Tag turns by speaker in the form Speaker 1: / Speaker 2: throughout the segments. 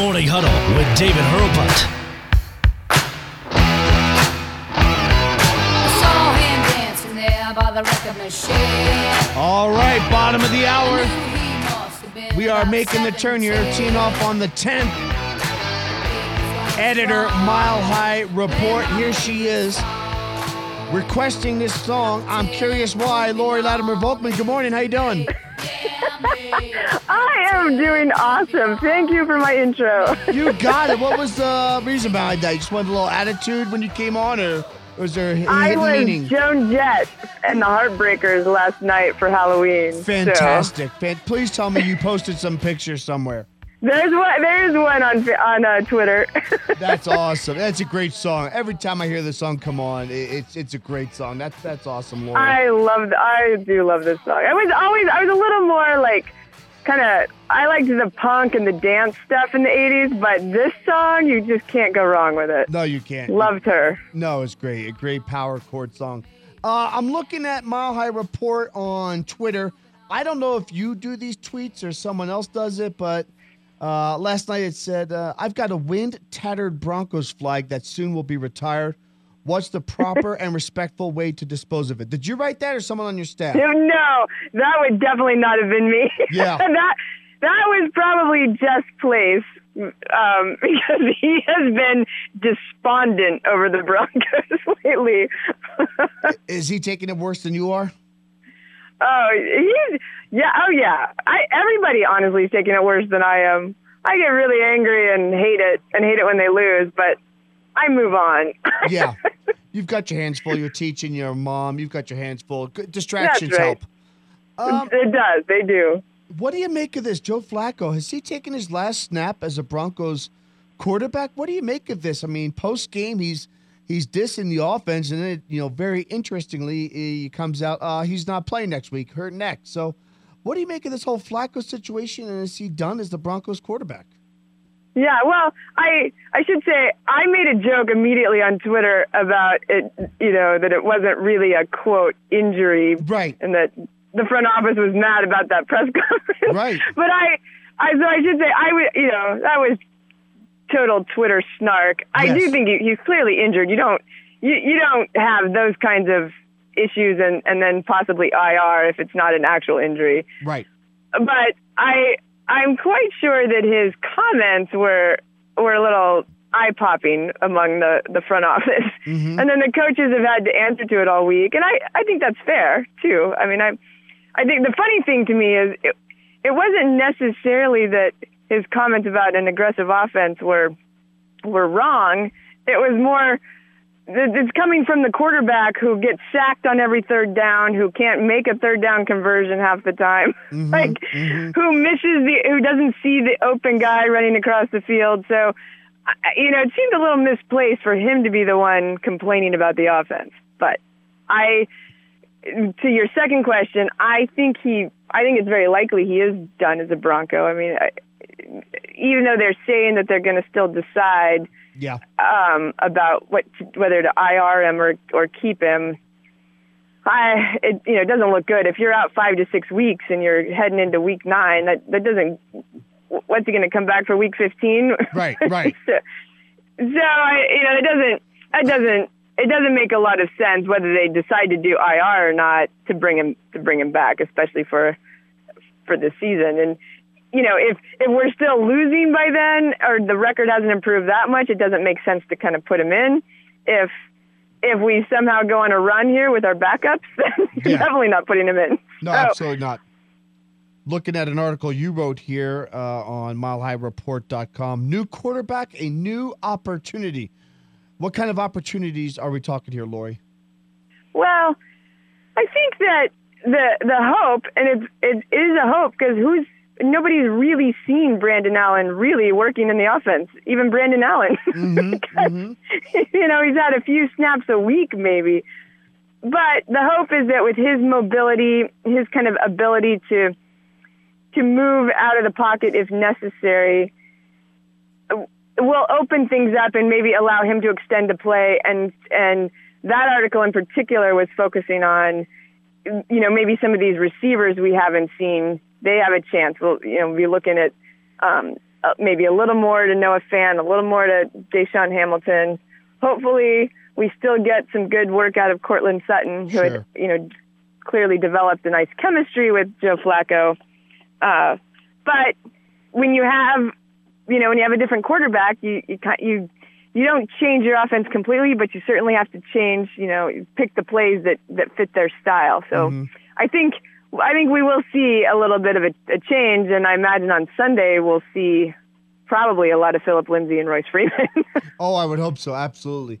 Speaker 1: Morning Huddle with David Hurlbut.
Speaker 2: saw him dancing there by the record machine.
Speaker 3: All right, bottom of the hour.
Speaker 2: He must have been
Speaker 3: We are making the turn here,
Speaker 2: 17.
Speaker 3: teeing off on the 10th. Editor Mile High Report. Here she is, requesting this song. I'm curious why. Lori Latimer Volkman. Good morning. How you doing?
Speaker 4: I am doing awesome. Thank you for my intro.
Speaker 3: You got it. What was the reason behind that? You just wanted a little attitude when you came on, or was there a
Speaker 4: I
Speaker 3: hidden
Speaker 4: was
Speaker 3: meaning?
Speaker 4: Joan Jett and the Heartbreakers last night for Halloween.
Speaker 3: Fantastic. Fan- Please tell me you posted some pictures somewhere.
Speaker 4: There's one. There's one on on uh, Twitter.
Speaker 3: That's awesome. That's a great song. Every time I hear the song come on, it, it's it's a great song. That's that's awesome, Lori.
Speaker 4: I love. I do love this song. I was always. I was a little more like, kind of. I liked the punk and the dance stuff in the '80s, but this song, you just can't go wrong with it.
Speaker 3: no, you can't.
Speaker 4: Loved her.
Speaker 3: No, it's great. A great power chord song. Uh, I'm looking at Mile High Report on Twitter. I don't know if you do these tweets or someone else does it, but uh, last night it said, uh, I've got a wind tattered Broncos flag that soon will be retired. What's the proper and respectful way to dispose of it? Did you write that or someone on your staff?
Speaker 4: No, that would definitely not have been me.
Speaker 3: Yeah.
Speaker 4: that that was probably just place um, because he has been despondent over the Broncos lately.
Speaker 3: Is he taking it worse than you are?
Speaker 4: Oh, he's yeah, oh yeah. I everybody honestly is taking it worse than I am. I get really angry and hate it and hate it when they lose, but I move on.
Speaker 3: Yeah. You've got your hands full. You're teaching your mom. You've got your hands full. Good Distractions
Speaker 4: right.
Speaker 3: help. Um,
Speaker 4: it does. They do.
Speaker 3: What do you make of this, Joe Flacco? Has he taken his last snap as a Broncos quarterback? What do you make of this? I mean, post game, he's he's dissing the offense, and then you know, very interestingly, he comes out uh, he's not playing next week, hurt neck. So, what do you make of this whole Flacco situation? And is he done as the Broncos quarterback?
Speaker 4: Yeah, well, I I should say I made a joke immediately on Twitter about it, you know, that it wasn't really a quote injury,
Speaker 3: Right.
Speaker 4: and that the front office was mad about that press conference.
Speaker 3: Right.
Speaker 4: But I, I so I should say I would, you know, that was total Twitter snark. I
Speaker 3: Yes.
Speaker 4: do think he, he's clearly injured. You don't you you don't have those kinds of issues and and then possibly IR if it's not an actual injury
Speaker 3: Right.
Speaker 4: but I I'm quite sure that his comments were were a little eye popping among the the front office, mm-hmm. and then the coaches have had to answer to it all week, and I I think that's fair too. I mean I I think the funny thing to me is it, it wasn't necessarily that his comments about an aggressive offense were were wrong. It was more it's coming from the quarterback who gets sacked on every third down, who can't make a third down conversion half the time, mm-hmm, like mm-hmm. who misses the, who doesn't see the open guy running across the field. So, you know, it seemed a little misplaced for him to be the one complaining about the offense. But I, to your second question, I think he, I think it's very likely he is done as a Bronco. I mean, I, even though they're saying that they're going to still decide
Speaker 3: Yeah.
Speaker 4: um, about what to, whether to IR him or or keep him. I it you know it doesn't look good if you're out five to six weeks and you're heading into week nine. That that doesn't. What's he going to come back for week fifteen?
Speaker 3: Right, right.
Speaker 4: so, so I, you know it doesn't it doesn't it doesn't make a lot of sense whether they decide to do IR or not to bring him to bring him back, especially for for the season. And you know, if if we're still losing by then, or the record hasn't improved that much, it doesn't make sense to kind of put him in. If if we somehow go on a run here with our backups, then
Speaker 3: Yeah.
Speaker 4: definitely not putting him in.
Speaker 3: No,
Speaker 4: So,
Speaker 3: absolutely not. Looking at an article you wrote here uh, on milehighreport.com. New quarterback, a new opportunity. What kind of opportunities are we talking here, Lori?
Speaker 4: Well, I think that the the hope, and it's it is a hope because who's nobody's really seen Brandon Allen really working in the offense. Even Brandon Allen, Because, mm-hmm, mm-hmm. you know, he's had a few snaps a week maybe. But the hope is that with his mobility, his kind of ability to to move out of the pocket if necessary, will open things up and maybe allow him to extend the play. And and that article in particular was focusing on, you know, maybe some of these receivers we haven't seen. They have a chance. We'll you know be looking at um, uh, maybe a little more to Noah Fant, a little more to DaeSean Hamilton. Hopefully, we still get some good work out of Courtland Sutton, who
Speaker 3: Sure.
Speaker 4: had you know clearly developed a nice chemistry with Joe Flacco. Uh, but when you have, you know, when you have a different quarterback, you you you you don't change your offense completely, but you certainly have to change. You know, pick the plays that that fit their style. So I think I think we will see a little bit of a, a change, and I imagine on Sunday we'll see probably a lot of Phillip Lindsay and Royce Freeman.
Speaker 3: Oh, I would hope so. Absolutely.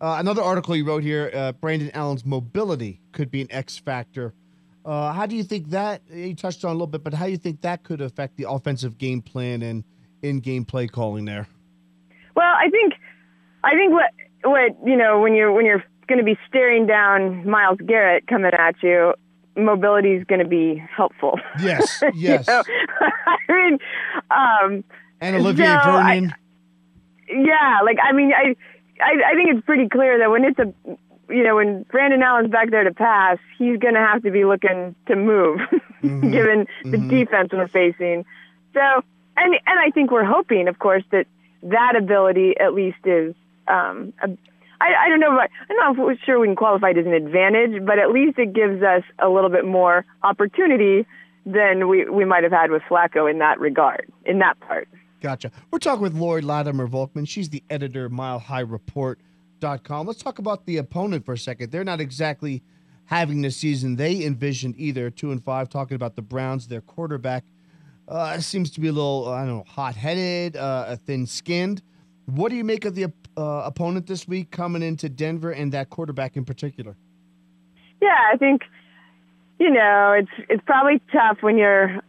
Speaker 3: Uh, another article you wrote here uh, Brandon Allen's mobility could be an X factor. Uh, how do you think that, you touched on a little bit, but how do you think that could affect the offensive game plan and in game play calling there?
Speaker 4: Well, I think I think what what you know when you're when you're going to be staring down Myles Garrett coming at you, mobility is going to be helpful.
Speaker 3: Yes,
Speaker 4: You
Speaker 3: yes.
Speaker 4: know? I mean, um,
Speaker 3: And Olivier
Speaker 4: so I-
Speaker 3: Vernon.
Speaker 4: yeah, like I mean, I, I I think it's pretty clear that when it's a you know when Brandon Allen's back there to pass, he's going to have to be looking to move, given the defense we're facing. So, and and I think we're hoping, of course, that that ability at least is. Um, a, I, I don't know. but I, I'm not sure we can qualify it as an advantage, but at least it gives us a little bit more opportunity than we, we might have had with Flacco in that regard, in that part.
Speaker 3: Gotcha. We're talking with Lori Latimer Volkman. She's the editor of MileHighReport.com. Let's talk about the opponent for a second. They're not exactly having the season they envisioned either. Two and five. Talking about the Browns, their quarterback uh, seems to be a little, I don't know, hot-headed, uh, thin-skinned. What do you make of the uh, opponent this week coming into Denver and that quarterback in particular?
Speaker 4: Yeah, I think you know it's it's probably tough when you're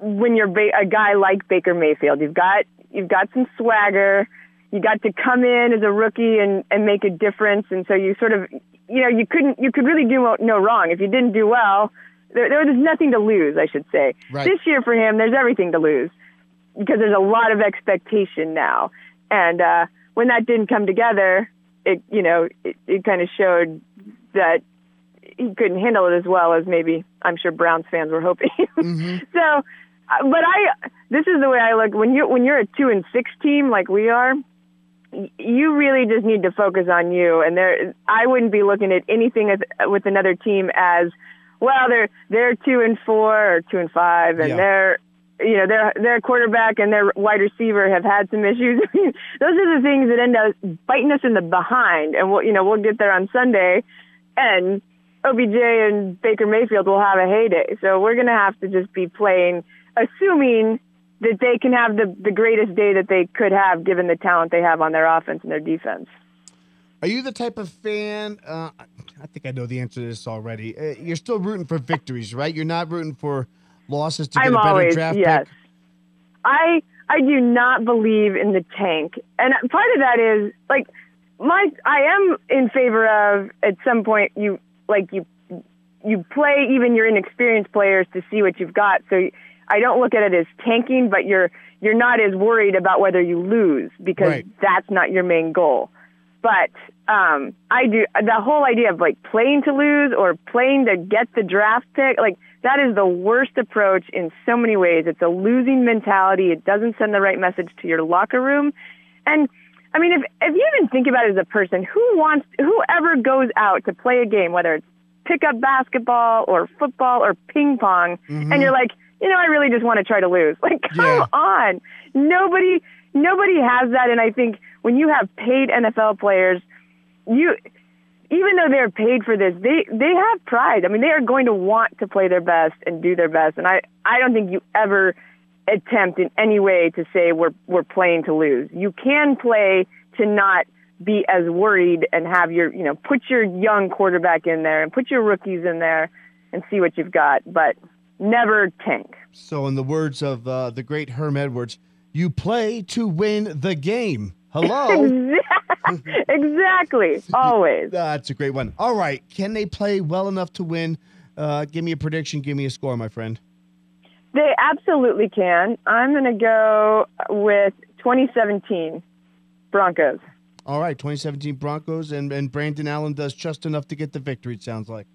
Speaker 4: when you're ba- a guy like Baker Mayfield. You've got you've got some swagger. You got to come in as a rookie and and make a difference, and so you sort of you know you couldn't you could really do no wrong if you didn't do well. There, there was nothing to lose, I should say.
Speaker 3: Right.
Speaker 4: This year for him, there's everything to lose because there's a lot of expectation now. And uh, when that didn't come together, it you know it, it kind of showed that he couldn't handle it as well as maybe I'm sure Browns fans were hoping. so, uh, but I this is the way I look when you when you're a two and six team like we are. You really just need to focus on you, and there. I wouldn't be looking at anything as, with another team as, well, they're they're two and four or two and five, and
Speaker 3: Yeah.
Speaker 4: they're you know their their quarterback and their wide receiver have had some issues. I mean, those are the things that end up biting us in the behind, and we'll you know we'll get there on Sunday, and OBJ and Baker Mayfield will have a heyday. So we're gonna have to just be playing, assuming that they can have the the greatest day that they could have given the talent they have on their offense and their defense.
Speaker 3: Are you the type of fan? Uh, I think I know the answer to this already. Uh, you're still rooting for victories, right? You're not rooting for losses to get
Speaker 4: I'm
Speaker 3: a better
Speaker 4: always
Speaker 3: draft
Speaker 4: yes.
Speaker 3: pick.
Speaker 4: I I do not believe in the tank, and part of that is like my I am in favor of at some point you like you you play even your inexperienced players to see what you've got. So I don't look at it as tanking, but you're you're not as worried about whether you lose because
Speaker 3: Right.
Speaker 4: that's not your main goal. But um, I do the whole idea of like playing to lose or playing to get the draft pick. Like that is the worst approach in so many ways. It's a losing mentality. It doesn't send the right message to your locker room. And I mean, if if you even think about it as a person, who wants whoever goes out to play a game, whether it's pickup basketball or football or ping pong, and mm-hmm. you're like, you know, I really just want to try to lose. Like, come
Speaker 3: Yeah.
Speaker 4: on. Nobody nobody has that and I think when you have paid NFL players, you even though they're paid for this, they they have pride. I mean, they are going to want to play their best and do their best. And I I don't think you ever attempt in any way to say we're we're playing to lose. You can play to not be as worried and have your you know put your young quarterback in there and put your rookies in there and see what you've got, but never tank.
Speaker 3: So, in the words of uh, the great Herm Edwards, you play to win the game. Hello.
Speaker 4: exactly. Always.
Speaker 3: That's a great one. All right. Can they play well enough to win? Uh, give me a prediction. Give me a score, my friend.
Speaker 4: They absolutely can. I'm going to go with 2017 Broncos.
Speaker 3: All right. 2017 Broncos and, and Brandon Allen does just enough to get the victory, it sounds like.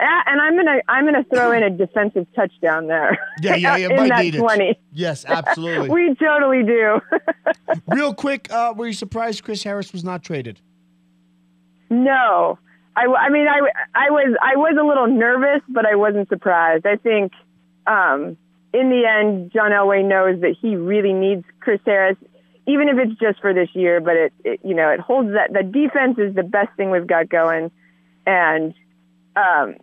Speaker 4: Ah, And I'm gonna I'm gonna throw in a defensive touchdown there.
Speaker 3: Yeah, yeah, yeah.
Speaker 4: in that
Speaker 3: need it.
Speaker 4: 20.
Speaker 3: Yes, absolutely.
Speaker 4: We totally do.
Speaker 3: Real quick, uh, were you surprised Chris Harris was not traded?
Speaker 4: no, I, I mean I, I was I was a little nervous, but I wasn't surprised. I think um, in the end, John Elway knows that he really needs Chris Harris, even if it's just for this year. But it, it you know it holds that the defense is the best thing we've got going, and um,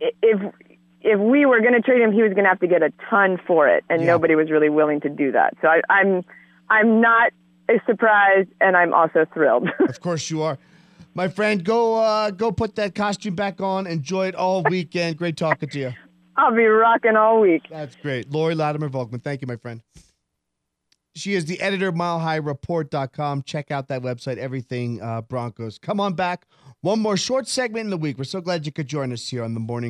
Speaker 4: if if we were going to trade him, he was going to have to get a ton for it, and
Speaker 3: Yeah.
Speaker 4: nobody was really willing to do that. So I, I'm I'm not surprised, and I'm also thrilled.
Speaker 3: Of course you are. My friend, go uh, go put that costume back on. Enjoy it all weekend. Great talking to you.
Speaker 4: I'll be rocking all week.
Speaker 3: That's great. Lori Latimer Volkman. Thank you, my friend. She is the editor of milehighreport.com. Check out that website, everything uh, Broncos. Come on back. One more short segment in the week. We're so glad you could join us here on the morning.